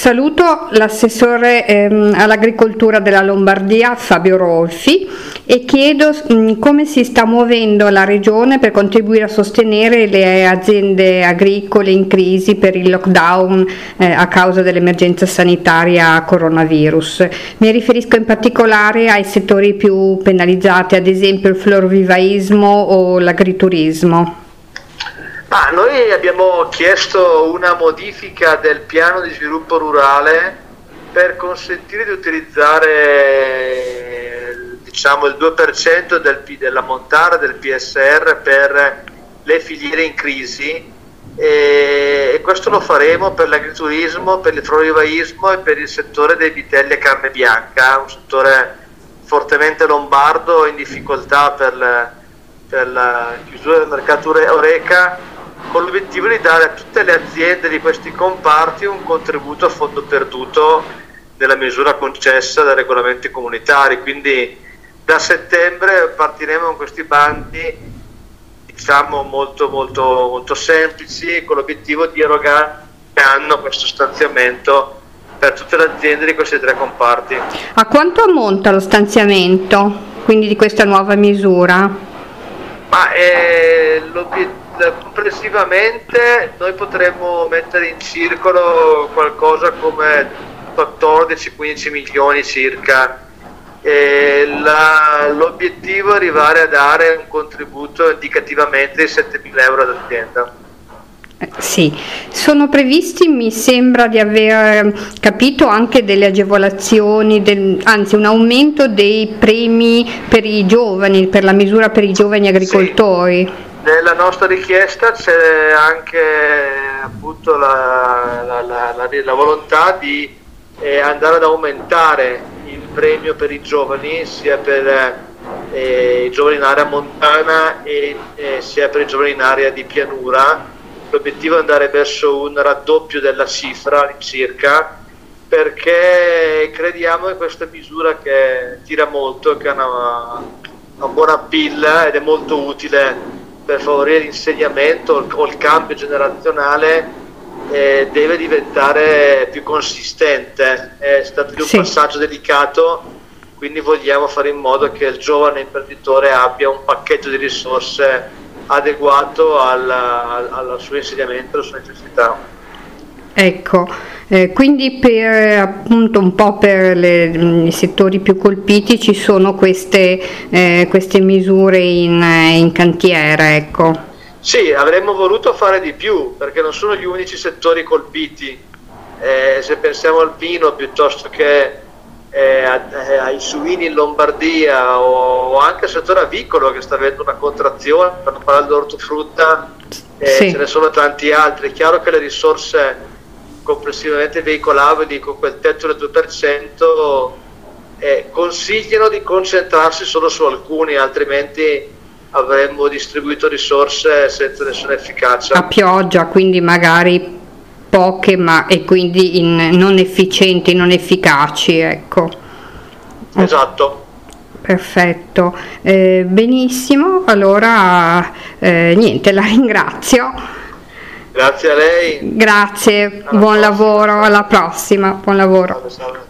Saluto l'assessore ehm, all'agricoltura della Lombardia Fabio Rolfi e chiedo mh, come si sta muovendo la regione per contribuire a sostenere le aziende agricole in crisi per il lockdown eh, a causa dell'emergenza sanitaria coronavirus. Mi riferisco in particolare ai settori più penalizzati, ad esempio il florovivaismo o l'agriturismo. Ah, noi abbiamo chiesto una modifica del piano di sviluppo rurale per consentire di utilizzare diciamo, il 2% del, della montara del PSR per le filiere in crisi. E, e questo lo faremo per l'agriturismo, per il florivaismo e per il settore dei vitelli a carne bianca, un settore fortemente lombardo in difficoltà per, per la chiusura del mercato Oreca con l'obiettivo di dare a tutte le aziende di questi comparti un contributo a fondo perduto nella misura concessa dai regolamenti comunitari. Quindi da settembre partiremo con questi bandi diciamo molto, molto, molto semplici con l'obiettivo di erogare hanno questo stanziamento per tutte le aziende di questi tre comparti. A quanto ammonta lo stanziamento quindi di questa nuova misura? Ma, eh, l'obiettivo complessivamente noi potremmo mettere in circolo qualcosa come 14-15 milioni circa. La, l'obiettivo è arrivare a dare un contributo indicativamente di 7.000 euro all'azienda. Eh, sì, sono previsti, mi sembra di aver capito, anche delle agevolazioni, del, anzi un aumento dei premi per i giovani, per la misura per i giovani agricoltori. Sì. Nella nostra richiesta c'è anche appunto la, la, la, la volontà di eh, andare ad aumentare il premio per i giovani, sia per eh, i giovani in area montana e eh, sia per i giovani in area di pianura. L'obiettivo è andare verso un raddoppio della cifra all'incirca perché crediamo che questa misura che tira molto, che ha una, una buona pilla ed è molto utile per favorire l'insegnamento o il cambio generazionale eh, deve diventare più consistente. È stato più sì. un passaggio delicato, quindi vogliamo fare in modo che il giovane imprenditore abbia un pacchetto di risorse adeguato al, al, al suo insegnamento, alle sue necessità. Ecco, eh, quindi per appunto un po' per le, i settori più colpiti ci sono queste, eh, queste misure in, in cantiere, ecco. Sì, avremmo voluto fare di più perché non sono gli unici settori colpiti. Eh, se pensiamo al vino piuttosto che eh, eh ai suini in Lombardia o, o, anche al settore avicolo che sta avendo una contrazione, per non parlare dell'ortofrutta, eh, sì. ce ne sono tanti altri. È chiaro che le risorse complessivamente veicolabili con quel tetto del 2% eh, consigliano di concentrarsi solo su alcuni, altrimenti avremmo distribuito risorse senza nessuna efficacia. A pioggia, quindi magari poche ma, e quindi in, non efficienti, non efficaci. Ecco. Esatto. Perfetto, eh, benissimo, allora eh, niente, la ringrazio. Grazie a lei. Grazie, alla buon prossima. lavoro, alla prossima, buon lavoro. Salve, salve.